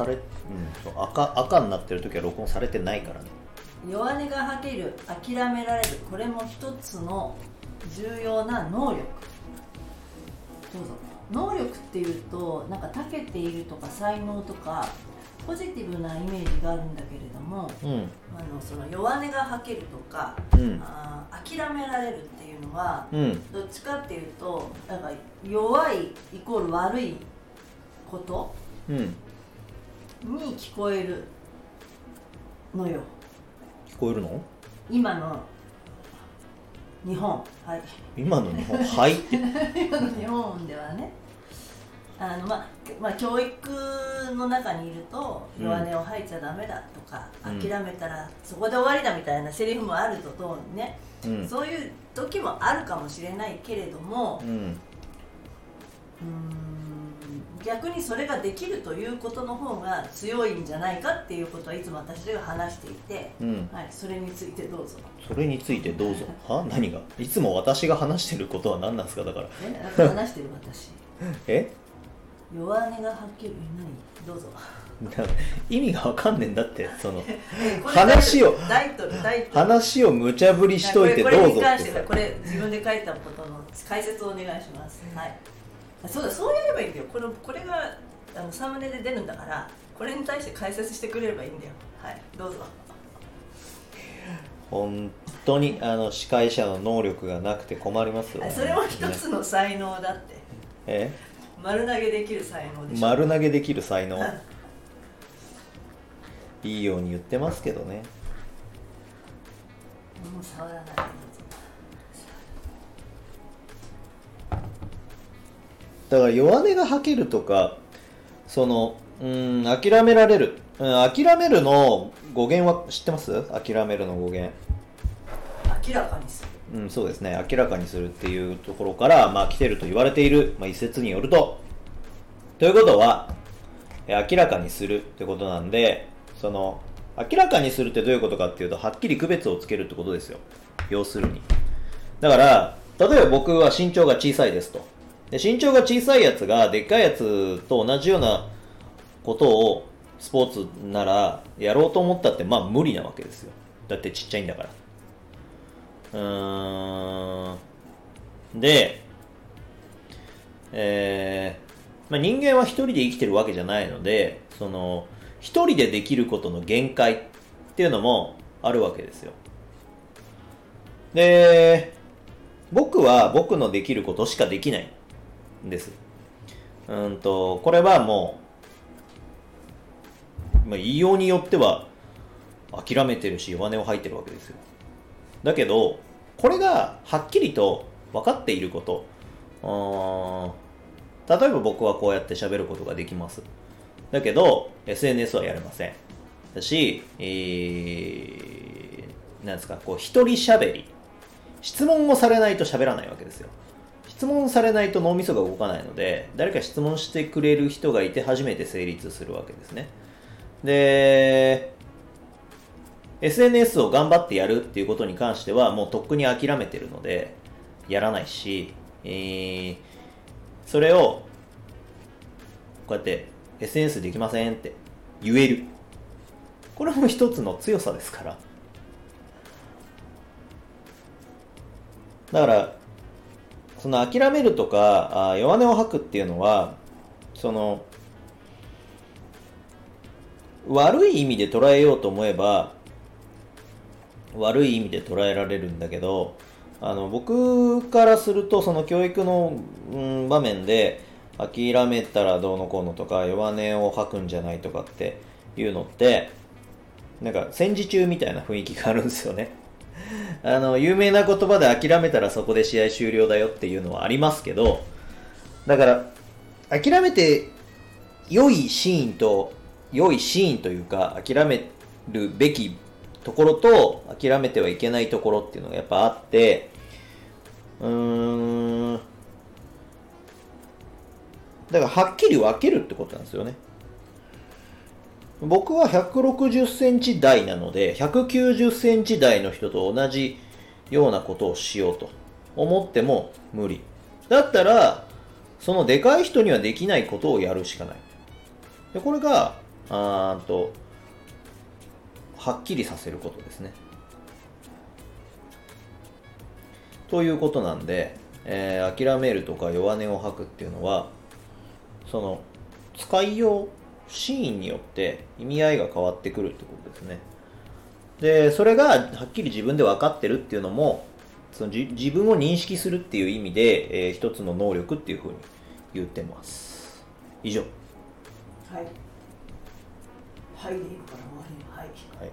され、うん、そう赤赤になってる時は録音されてないからね。弱音が吐ける諦められるこれも一つの重要な能力。どうぞ。能力っていうとなんか長けているとか才能とかポジティブなイメージがあるんだけれども、うん。あのその弱音が吐けるとか、うん。あー諦められるっていうのは、うん。どっちかっていうとなんか弱いイコール悪いことうんに聞こえるのよ。聞こえるの？今の。日本。はい。今の日本？はいって。今の日本ではね。あの、まあ、まあ教育の中にいるとうん。弱音を吐いちゃダメだとか、うん。諦めたらそこで終わりだみたいなセリフもあるととね、うん。そういう時もあるかもしれないけれどもうん。うーん逆にそれができるということの方が強いんじゃないかっていうことはいつも私が話していて、うん。はい、それについてどうぞ。それについてどうぞ。は？何が？いつも私が話してることは何なんですか？だから。え話してる私。え？弱音がはっきり何どうぞ。だ 意味がわかんねえんだってその。話を話を無茶ぶりしといてどこれこれうぞってに関してはこれ自分で書いたことの解説をお願いします。はい。あそうだそうやればいいんだよ。このこれがあのサムネで出るんだからこれに対して解説してくれればいいんだよ。はいどうぞ。本当にあの司会者の能力がなくて困りますよ。あそれも一つの才能だって。え？丸投げできる才能でしょ。丸投げできる才能？うん。いいように言ってますけどね。もう触らないだから弱音が吐けるとかそのうん諦められる、うん、諦めるの語源は知ってます？諦めるの語源。明らかにする。うん、そうですね。明らかにするっていうところから、まあ、来てると言われている、まあ、一説によると。ということはえ明らかにするってことなんでその明らかにするってどういうことかっていうとはっきり区別をつけるってことですよ。要するに。だから例えば僕は身長が小さいですとで身長が小さいやつがでっかいやつと同じようなことをスポーツならやろうと思ったってまあ無理なわけですよ。だってちっちゃいんだから。うーん。で、えーまあ、人間は一人で生きてるわけじゃないので、その、一人でできることの限界っていうのもあるわけですよ。で、僕は僕のできることしかできない。です。うんと、これはもう、まあ、言いようによっては諦めてるし弱音を吐いてるわけですよ。だけど、これがはっきりと分かっていること。例えば僕はこうやって喋ることができます。だけど、SNS はやれません。だし、えー、なんですか、こう、一人喋り。質問をされないと喋らないわけですよ。質問されないと脳みそが動かないので、誰か質問してくれる人がいて初めて成立するわけですね。で、SNS を頑張ってやるっていうことに関してはもうとっくに諦めてるのでやらないし、えーそれをこうやって SNS できませんって言えるこれも一つの強さですからだからその諦めるとかあ弱音を吐くっていうのはその悪い意味で捉えようと思えば悪い意味で捉えられるんだけどあの僕からするとその教育の、うん、場面で諦めたらどうのこうのとか弱音を吐くんじゃないとかっていうのってなんか戦時中みたいな雰囲気があるんですよね。あの有名な言葉で諦めたらそこで試合終了だよっていうのはありますけどだから諦めて良いシーンと良いシーンというか諦めるべきところと諦めてはいけないところっていうのがやっぱあってうーんだからはっきり分けるってことなんですよね。僕は160センチ台なので190センチ台の人と同じようなことをしようと思っても無理。だったらそのでかい人にはできないことをやるしかない。でこれがあーとはっきりさせることですね。ということなんで、えー諦めるとか弱音を吐くっていうのはその使いようシーンによって意味合いが変わってくるってことですね。でそれがはっきり自分で分かってるっていうのもそのじ自分を認識するっていう意味で、えー一つの能力っていうふうに言ってます。以上。はい。はいでいいのかな。終わり。はい。はい